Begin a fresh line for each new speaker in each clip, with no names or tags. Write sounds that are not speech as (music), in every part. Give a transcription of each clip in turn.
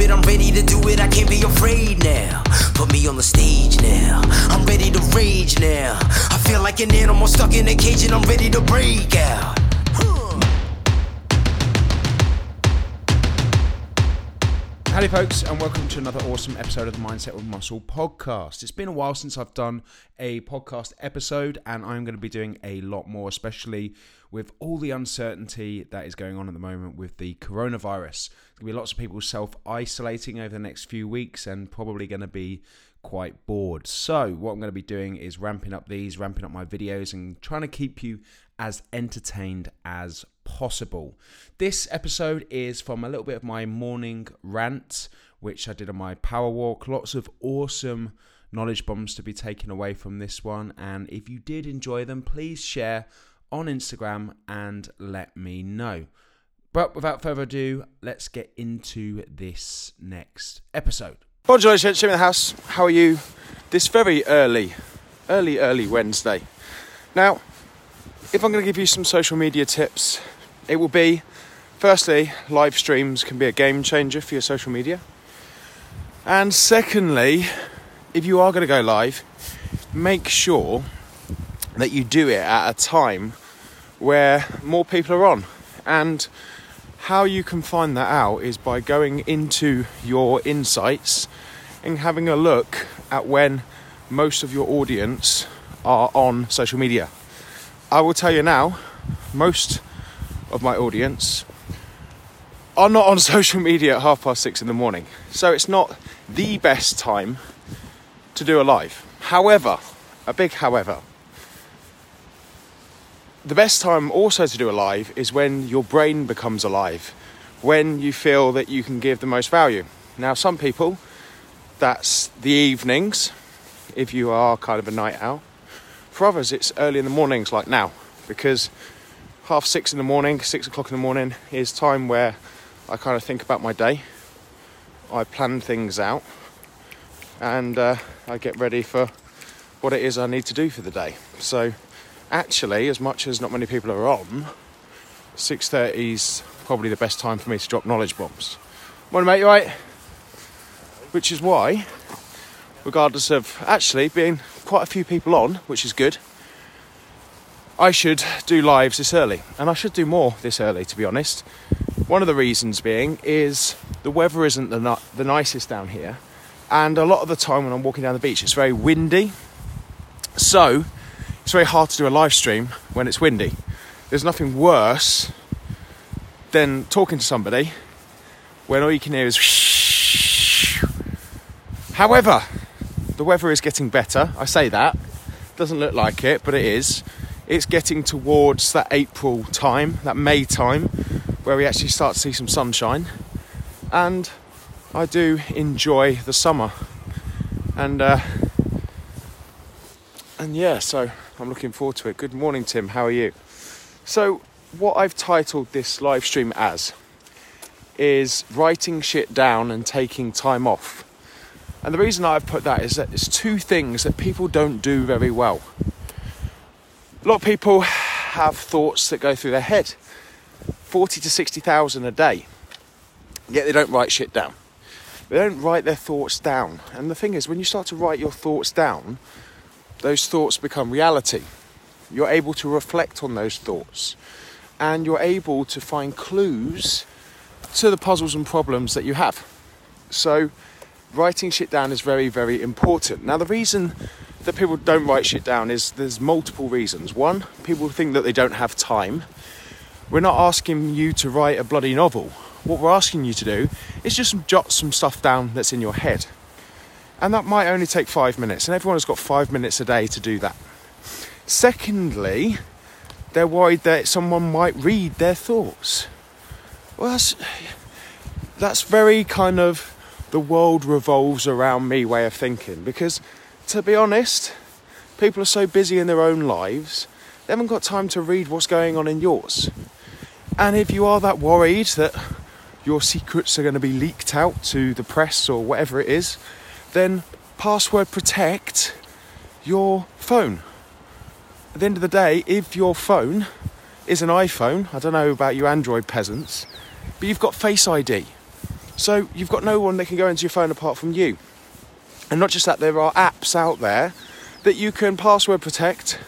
it. I'm ready to do it. I can't be afraid now. Put me on the stage now. I'm ready to rage now. I feel like an animal stuck in a cage and I'm ready to break out.
Howdy, folks, and welcome to another awesome episode of the Mindset with Muscle podcast. It's been a while since I've done a podcast episode, and I'm going to be doing a lot more, especially with all the uncertainty that is going on at the moment with the coronavirus. Going to be lots of people self isolating over the next few weeks, and probably going to be quite bored. So, what I'm going to be doing is ramping up these, ramping up my videos, and trying to keep you as entertained as possible. This episode is from a little bit of my morning rant, which I did on my power walk. Lots of awesome knowledge bombs to be taken away from this one. And if you did enjoy them, please share on Instagram and let me know. But without further ado, let's get into this next episode.
Bonjour, Jim in the house. How are you? This very early, early, early Wednesday. Now, if I'm going to give you some social media tips, it will be firstly, live streams can be a game changer for your social media. And secondly, if you are going to go live, make sure that you do it at a time where more people are on. And how you can find that out is by going into your insights and having a look at when most of your audience are on social media. I will tell you now, most of my audience are not on (laughs) social media at half past six in the morning. So it's not the best time to do a live. However, a big however, the best time also to do a live is when your brain becomes alive, when you feel that you can give the most value. Now, some people, that's the evenings, if you are kind of a night owl. For others, it's early in the mornings, like now, because half six in the morning, six o'clock in the morning is time where I kind of think about my day. I plan things out, and uh, I get ready for what it is I need to do for the day. So, actually, as much as not many people are on, 6:30 is probably the best time for me to drop knowledge bombs. Morning, mate. You right? Which is why regardless of actually being quite a few people on, which is good. I should do lives this early, and I should do more this early, to be honest. One of the reasons being is the weather isn't the, the nicest down here, and a lot of the time when I'm walking down the beach, it's very windy. So it's very hard to do a live stream when it's windy. There's nothing worse than talking to somebody when all you can hear is. (laughs) However, the weather is getting better. I say that. Doesn't look like it, but it is. It's getting towards that April time, that May time, where we actually start to see some sunshine. And I do enjoy the summer. And uh, and yeah, so I'm looking forward to it. Good morning, Tim. How are you? So, what I've titled this live stream as is writing shit down and taking time off. And the reason I've put that is that it's two things that people don't do very well. A lot of people have thoughts that go through their head 40 to 60,000 a day, yet they don't write shit down. They don't write their thoughts down. And the thing is, when you start to write your thoughts down, those thoughts become reality. You're able to reflect on those thoughts and you're able to find clues to the puzzles and problems that you have. So, writing shit down is very, very important. Now, the reason that people don't write shit down is there's multiple reasons. One, people think that they don't have time. We're not asking you to write a bloody novel. What we're asking you to do is just jot some stuff down that's in your head. And that might only take five minutes, and everyone has got five minutes a day to do that. Secondly, they're worried that someone might read their thoughts. Well, that's, that's very kind of the world revolves around me way of thinking because to be honest people are so busy in their own lives they haven't got time to read what's going on in yours and if you are that worried that your secrets are going to be leaked out to the press or whatever it is then password protect your phone at the end of the day if your phone is an iphone i don't know about you android peasants but you've got face id So you've got no one that can go into your phone apart from you. And not just that, there are apps out there that you can password protect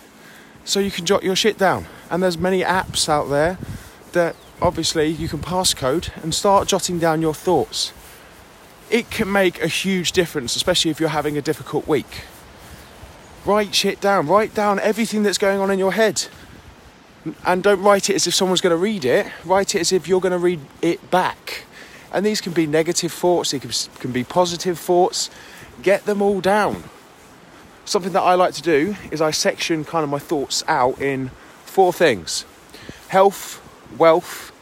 so you can jot your shit down. And there's many apps out there that obviously you can passcode and start jotting down your thoughts. It can make a huge difference, especially if you're having a difficult week. Write shit down, write down everything that's going on in your head. And don't write it as if someone's going to read it, write it as if you're going to read it back. And these can be negative thoughts, they can, can be positive thoughts. Get them all down. Something that I like to do is I section kind of my thoughts out in four things health, wealth,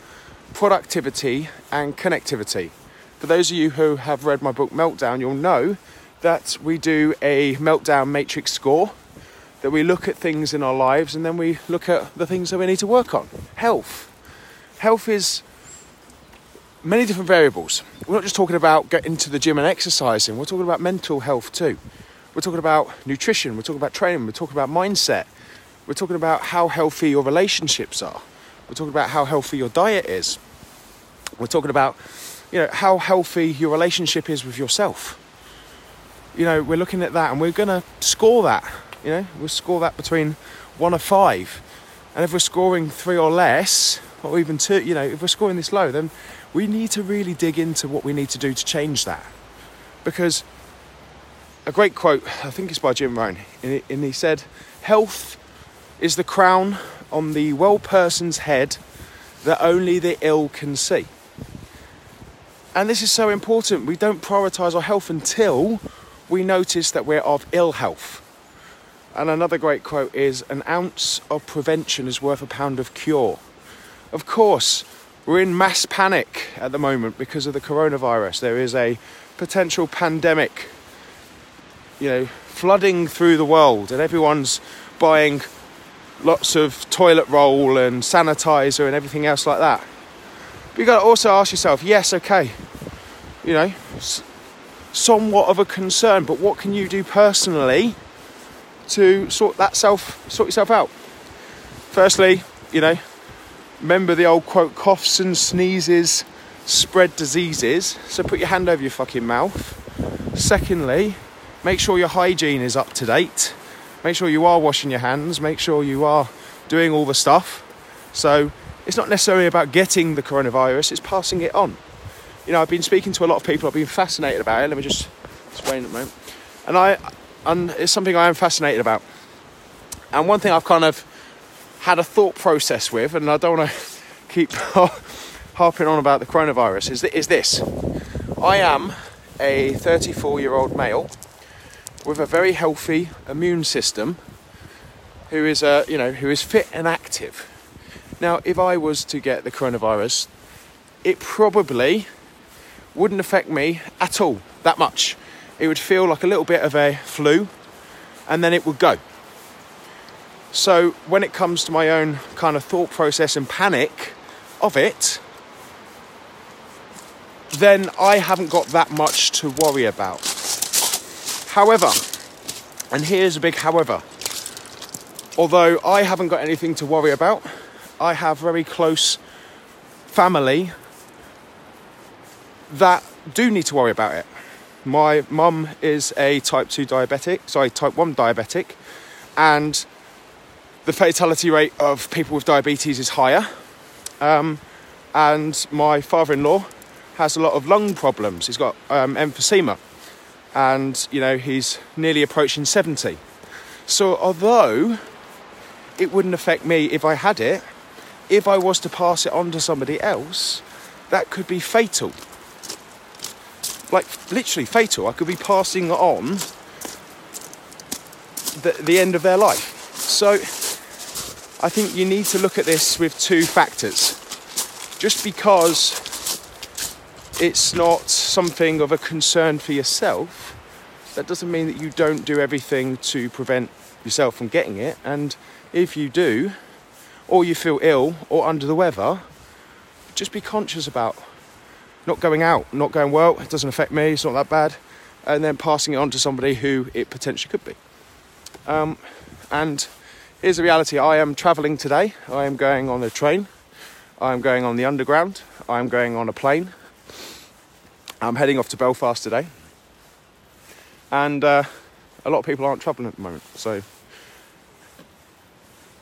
productivity, and connectivity. For those of you who have read my book Meltdown, you'll know that we do a meltdown matrix score, that we look at things in our lives and then we look at the things that we need to work on. Health. Health is many different variables. We're not just talking about getting to the gym and exercising, we're talking about mental health too. We're talking about nutrition, we're talking about training, we're talking about mindset, we're talking about how healthy your relationships are, we're talking about how healthy your diet is, we're talking about you know how healthy your relationship is with yourself. You know, we're looking at that and we're gonna score that. You know, we'll score that between one or five. And if we're scoring three or less, or even two, you know, if we're scoring this low, then we need to really dig into what we need to do to change that. Because a great quote, I think it's by Jim Rohn, and he said, Health is the crown on the well person's head that only the ill can see. And this is so important. We don't prioritize our health until we notice that we're of ill health. And another great quote is an ounce of prevention is worth a pound of cure. Of course, we're in mass panic at the moment because of the coronavirus. There is a potential pandemic, you know, flooding through the world, and everyone's buying lots of toilet roll and sanitizer and everything else like that. You've got to also ask yourself yes, okay, you know, somewhat of a concern, but what can you do personally to sort that self sort yourself out? Firstly, you know, remember the old quote coughs and sneezes spread diseases. So put your hand over your fucking mouth. Secondly make sure your hygiene is up to date. Make sure you are washing your hands. Make sure you are doing all the stuff. So it's not necessarily about getting the coronavirus it's passing it on you know i've been speaking to a lot of people i've been fascinated about it let me just explain it a moment and i and it's something i am fascinated about and one thing i've kind of had a thought process with, and I don't want to (laughs) keep (laughs) harping on about the coronavirus, is, is this. I am a 34 year old male with a very healthy immune system who is, uh, you know, who is fit and active. Now, if I was to get the coronavirus, it probably wouldn't affect me at all that much. It would feel like a little bit of a flu and then it would go. So when it comes to my own kind of thought process and panic of it, then I haven't got that much to worry about. However, and here's a big however, although I haven't got anything to worry about, I have very close family that do need to worry about it. My mum is a type 2 diabetic, sorry, type 1 diabetic, and the fatality rate of people with diabetes is higher. Um, and my father in law has a lot of lung problems. He's got um, emphysema, and you know, he's nearly approaching 70. So, although it wouldn't affect me if I had it, if I was to pass it on to somebody else, that could be fatal. Like, literally fatal. I could be passing on the, the end of their life. So, I think you need to look at this with two factors. Just because it's not something of a concern for yourself, that doesn't mean that you don't do everything to prevent yourself from getting it. And if you do, or you feel ill or under the weather, just be conscious about not going out, not going, well, it doesn't affect me, it's not that bad, and then passing it on to somebody who it potentially could be. Um, and Here's the reality I am travelling today. I am going on a train. I am going on the underground. I am going on a plane. I'm heading off to Belfast today, and uh, a lot of people aren't travelling at the moment, so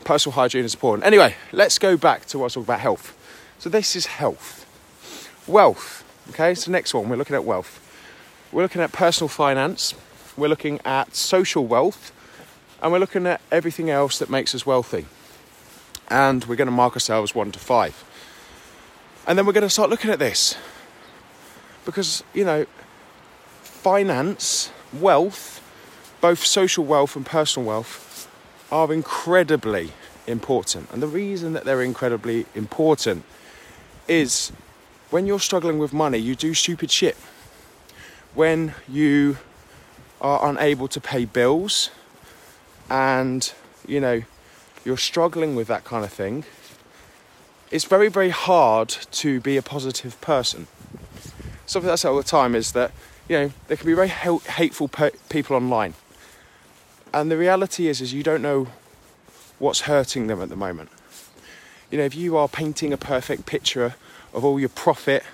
personal hygiene is important. Anyway, let's go back to what I was talking about health. So this is health, wealth. Okay, so next one we're looking at wealth. We're looking at personal finance. We're looking at social wealth, and we're looking at everything else that makes us wealthy. And we're going to mark ourselves one to five. And then we're going to start looking at this because you know, finance, wealth, both social wealth and personal wealth, are incredibly important. And the reason that they're incredibly important is when you're struggling with money, you do stupid shit. When you are unable to pay bills and you know you're struggling with that kind of thing, it's very, very hard to be a positive person. Something that's all the time is that you know there can be very hateful pe- people online, and the reality is is you don't know what's hurting them at the moment. You know, if you are painting a perfect picture of all your profit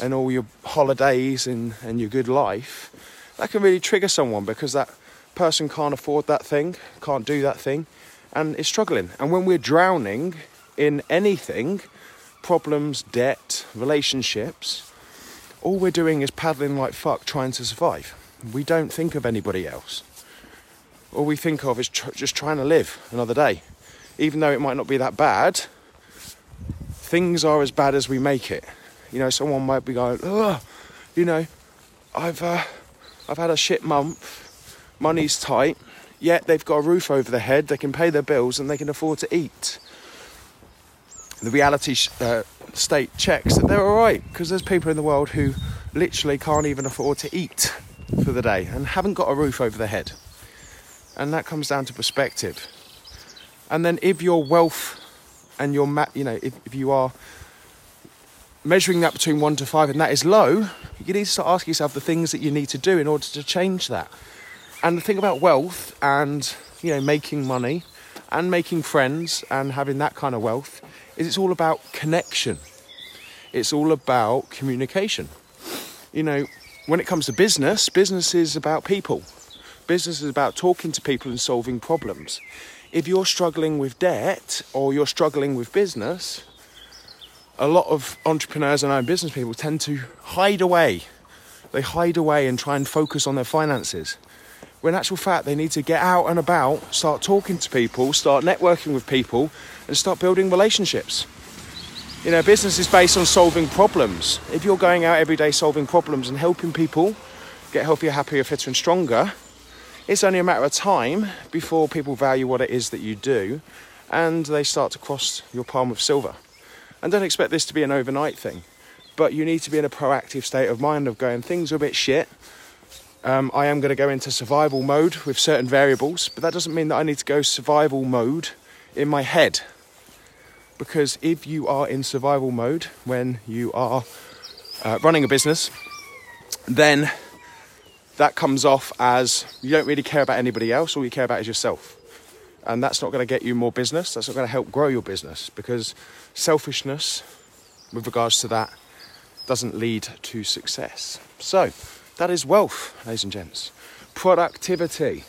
and all your holidays and, and your good life, that can really trigger someone because that person can't afford that thing, can't do that thing, and is struggling. And when we're drowning in anything, problems, debt, relationships, all we're doing is paddling like fuck trying to survive. We don't think of anybody else. All we think of is tr- just trying to live another day. Even though it might not be that bad, things are as bad as we make it. You know, someone might be going, oh, you know, I've, uh, I've had a shit month, money's tight, yet they've got a roof over their head, they can pay their bills, and they can afford to eat. The reality uh, state checks that they're all right because there's people in the world who literally can't even afford to eat for the day and haven't got a roof over their head. And that comes down to perspective. And then if your wealth and your, ma- you know, if, if you are measuring that between one to five and that is low, you need to start asking yourself the things that you need to do in order to change that. And the thing about wealth and, you know, making money and making friends and having that kind of wealth is it's all about connection. It's all about communication. You know, when it comes to business, business is about people. Business is about talking to people and solving problems. If you're struggling with debt or you're struggling with business, a lot of entrepreneurs and own business people tend to hide away. They hide away and try and focus on their finances. When in actual fact, they need to get out and about, start talking to people, start networking with people, and start building relationships. You know, business is based on solving problems. If you're going out every day solving problems and helping people get healthier, happier, fitter, and stronger, it's only a matter of time before people value what it is that you do and they start to cross your palm with silver. And don't expect this to be an overnight thing, but you need to be in a proactive state of mind of going, things are a bit shit. Um, I am going to go into survival mode with certain variables, but that doesn't mean that I need to go survival mode in my head. Because if you are in survival mode when you are uh, running a business, then that comes off as you don't really care about anybody else, all you care about is yourself. And that's not going to get you more business, that's not going to help grow your business because selfishness, with regards to that, doesn't lead to success. So, that is wealth, ladies and gents. Productivity.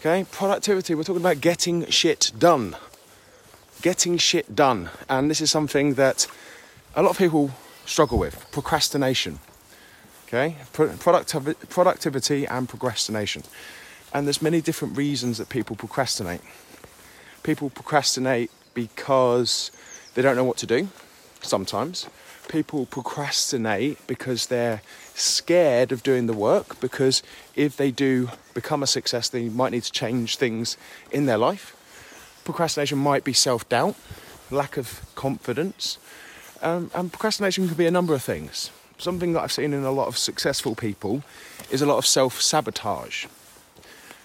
Okay, productivity, we're talking about getting shit done. Getting shit done. And this is something that a lot of people struggle with procrastination. Okay, Productiv- productivity and procrastination. And there's many different reasons that people procrastinate. People procrastinate because they don't know what to do, sometimes. People procrastinate because they're scared of doing the work, because if they do become a success, they might need to change things in their life. Procrastination might be self doubt, lack of confidence, um, and procrastination can be a number of things. Something that I've seen in a lot of successful people is a lot of self sabotage.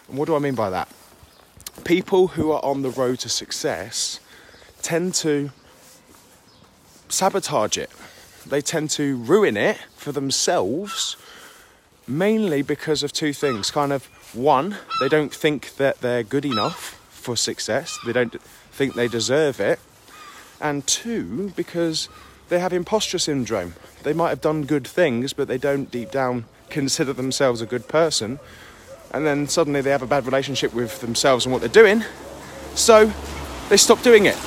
And what do I mean by that? People who are on the road to success tend to sabotage it. They tend to ruin it for themselves, mainly because of two things. Kind of one, they don't think that they're good enough for success, they don't think they deserve it. And two, because they have imposter syndrome. They might have done good things, but they don't deep down consider themselves a good person. And then suddenly they have a bad relationship with themselves and what they're doing. So they stop doing it.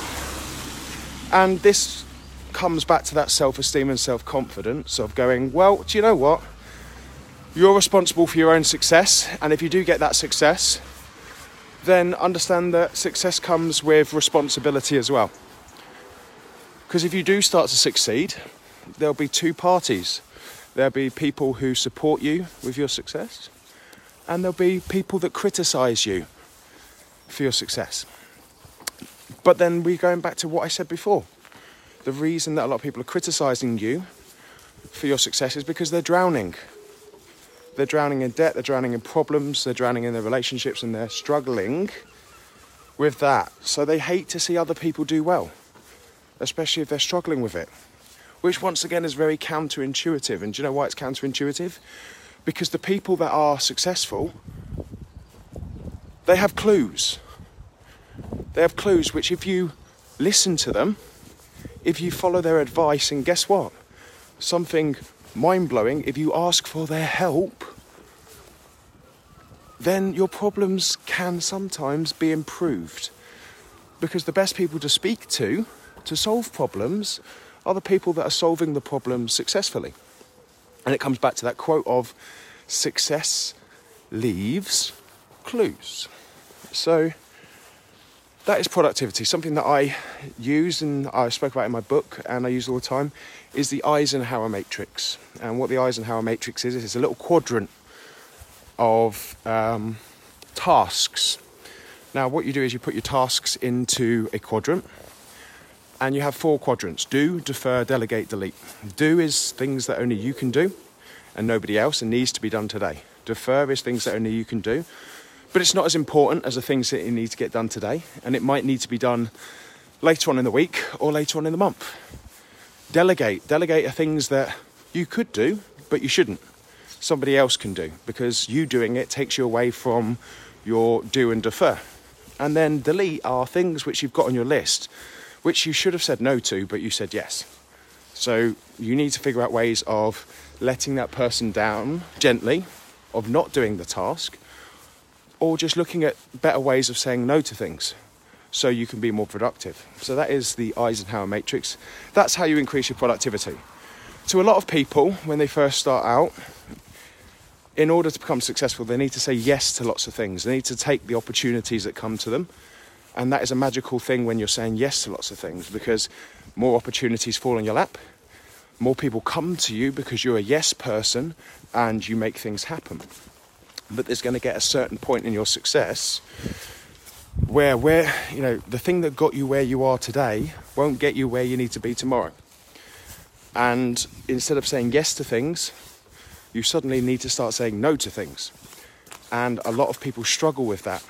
And this comes back to that self esteem and self confidence of going, well, do you know what? You're responsible for your own success. And if you do get that success, then understand that success comes with responsibility as well. Because if you do start to succeed, there'll be two parties. There'll be people who support you with your success, and there'll be people that criticize you for your success. But then we're going back to what I said before. The reason that a lot of people are criticizing you for your success is because they're drowning. They're drowning in debt, they're drowning in problems, they're drowning in their relationships, and they're struggling with that. So they hate to see other people do well, especially if they're struggling with it. Which, once again, is very counterintuitive. And do you know why it's counterintuitive? Because the people that are successful, they have clues. They have clues which, if you listen to them, if you follow their advice, and guess what? Something mind blowing, if you ask for their help, then your problems can sometimes be improved. Because the best people to speak to to solve problems are the people that are solving the problem successfully. And it comes back to that quote of success leaves clues. So that is productivity. Something that I use and I spoke about in my book and I use all the time is the Eisenhower matrix. And what the Eisenhower matrix is, is a little quadrant of um, tasks. Now, what you do is you put your tasks into a quadrant and you have four quadrants do, defer, delegate, delete. Do is things that only you can do and nobody else and needs to be done today. Defer is things that only you can do but it's not as important as the things that you need to get done today, and it might need to be done later on in the week or later on in the month. Delegate. Delegate are things that you could do, but you shouldn't. Somebody else can do because you doing it takes you away from your do and defer. And then delete are things which you've got on your list which you should have said no to, but you said yes. So you need to figure out ways of letting that person down gently, of not doing the task, or just looking at better ways of saying no to things so you can be more productive. So that is the Eisenhower matrix. That's how you increase your productivity. To a lot of people, when they first start out, in order to become successful, they need to say yes to lots of things. They need to take the opportunities that come to them. And that is a magical thing when you're saying yes to lots of things because more opportunities fall in your lap. More people come to you because you're a yes person and you make things happen. But there's going to get a certain point in your success where where you know the thing that got you where you are today won't get you where you need to be tomorrow. And instead of saying yes to things you suddenly need to start saying no to things. And a lot of people struggle with that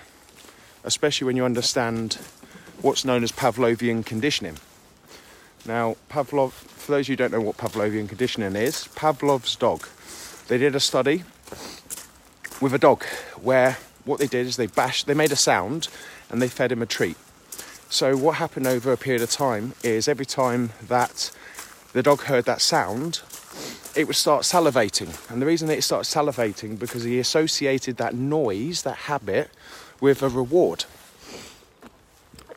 especially when you understand what's known as pavlovian conditioning now pavlov for those of you who don't know what pavlovian conditioning is pavlov's dog they did a study with a dog where what they did is they bashed, they made a sound and they fed him a treat. So what happened over a period of time is every time that the dog heard that sound, it would start salivating. And the reason it started salivating because he associated that noise, that habit, with a reward.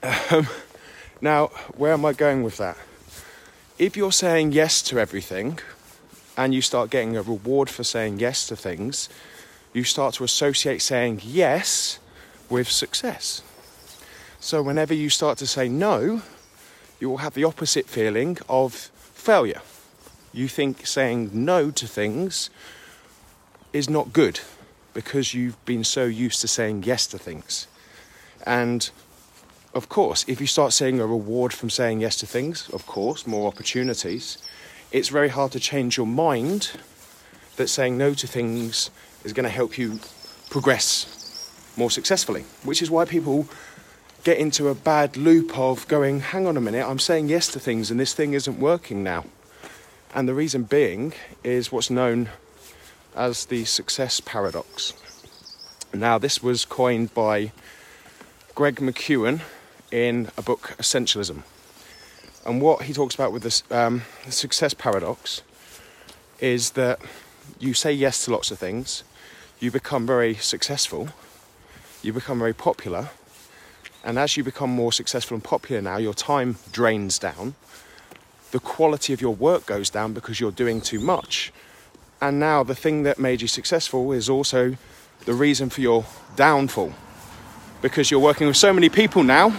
Um, now, where am I going with that? If you're saying yes to everything and you start getting a reward for saying yes to things, you start to associate saying yes with success. So, whenever you start to say no, you will have the opposite feeling of failure. You think saying no to things is not good because you've been so used to saying yes to things. And of course, if you start seeing a reward from saying yes to things, of course, more opportunities, it's very hard to change your mind that saying no to things is going to help you progress more successfully, which is why people get into a bad loop of going, hang on a minute, I'm saying yes to things and this thing isn't working now. And the reason being is what's known as the success paradox. Now, this was coined by Greg McKeown in a book, Essentialism. And what he talks about with this um, the success paradox is that you say yes to lots of things, you become very successful, you become very popular, and as you become more successful and popular now, your time drains down, the quality of your work goes down because you're doing too much. And now the thing that made you successful is also the reason for your downfall because you're working with so many people now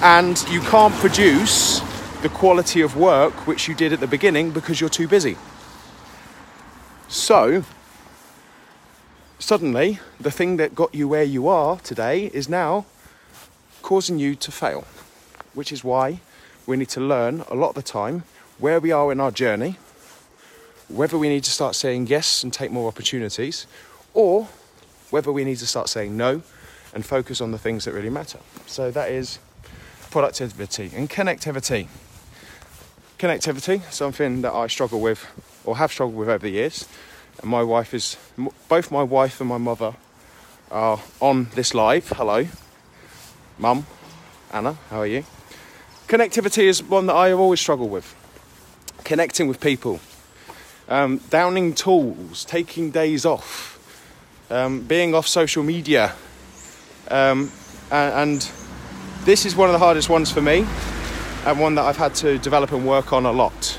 and you can't produce the quality of work which you did at the beginning because you're too busy. So, suddenly, the thing that got you where you are today is now causing you to fail, which is why we need to learn a lot of the time where we are in our journey, whether we need to start saying yes and take more opportunities, or whether we need to start saying no and focus on the things that really matter. So that is productivity and connectivity. Connectivity, something that I struggle with or have struggled with over the years. And my wife is, both my wife and my mother are on this live. Hello. Mum, Anna, how are you? Connectivity is one that I have always struggled with. Connecting with people, um, downing tools, taking days off, um, being off social media. Um, and, and this is one of the hardest ones for me, and one that I've had to develop and work on a lot.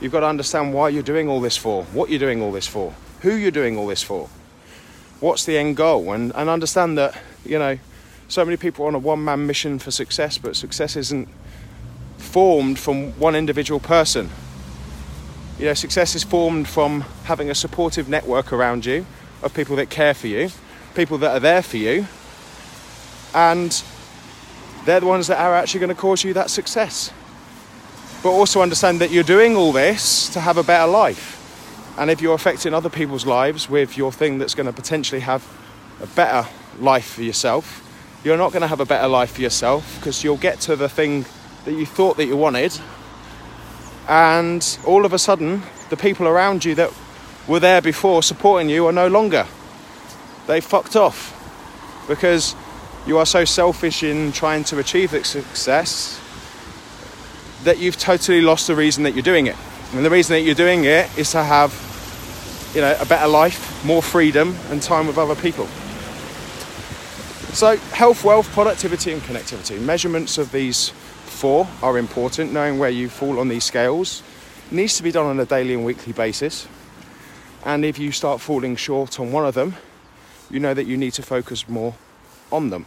You've got to understand why you're doing all this for, what you're doing all this for, who you're doing all this for, what's the end goal, and, and understand that, you know, so many people are on a one man mission for success, but success isn't formed from one individual person. You know, success is formed from having a supportive network around you of people that care for you, people that are there for you, and they're the ones that are actually going to cause you that success. But also understand that you're doing all this to have a better life. And if you're affecting other people's lives with your thing that's going to potentially have a better life for yourself, you're not going to have a better life for yourself because you'll get to the thing that you thought that you wanted and all of a sudden the people around you that were there before supporting you are no longer they fucked off because you are so selfish in trying to achieve that success that you've totally lost the reason that you're doing it and the reason that you're doing it is to have you know a better life more freedom and time with other people so, health, wealth, productivity, and connectivity. Measurements of these four are important. Knowing where you fall on these scales needs to be done on a daily and weekly basis. And if you start falling short on one of them, you know that you need to focus more on them.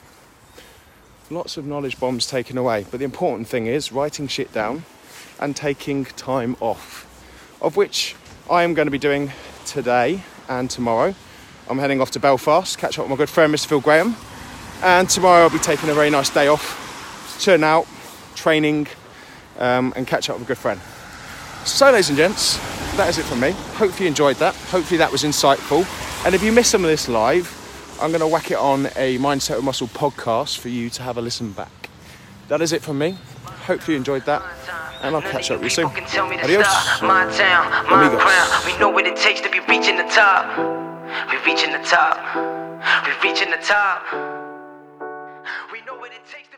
Lots of knowledge bombs taken away, but the important thing is writing shit down and taking time off, of which I am going to be doing today and tomorrow. I'm heading off to Belfast, catch up with my good friend Mr. Phil Graham and tomorrow I'll be taking a very nice day off, turn out, training, um, and catch up with a good friend. So, ladies and gents, that is it from me. Hopefully, you enjoyed that. Hopefully, that was insightful. And if you missed some of this live, I'm going to whack it on a Mindset with Muscle podcast for you to have a listen back. That is it from me. Hopefully, you enjoyed that. And I'll catch up with you soon. Adios.
My town, my crown. We know what it takes to be reaching the top. We're reaching the top. We're reaching the top. We know what it takes.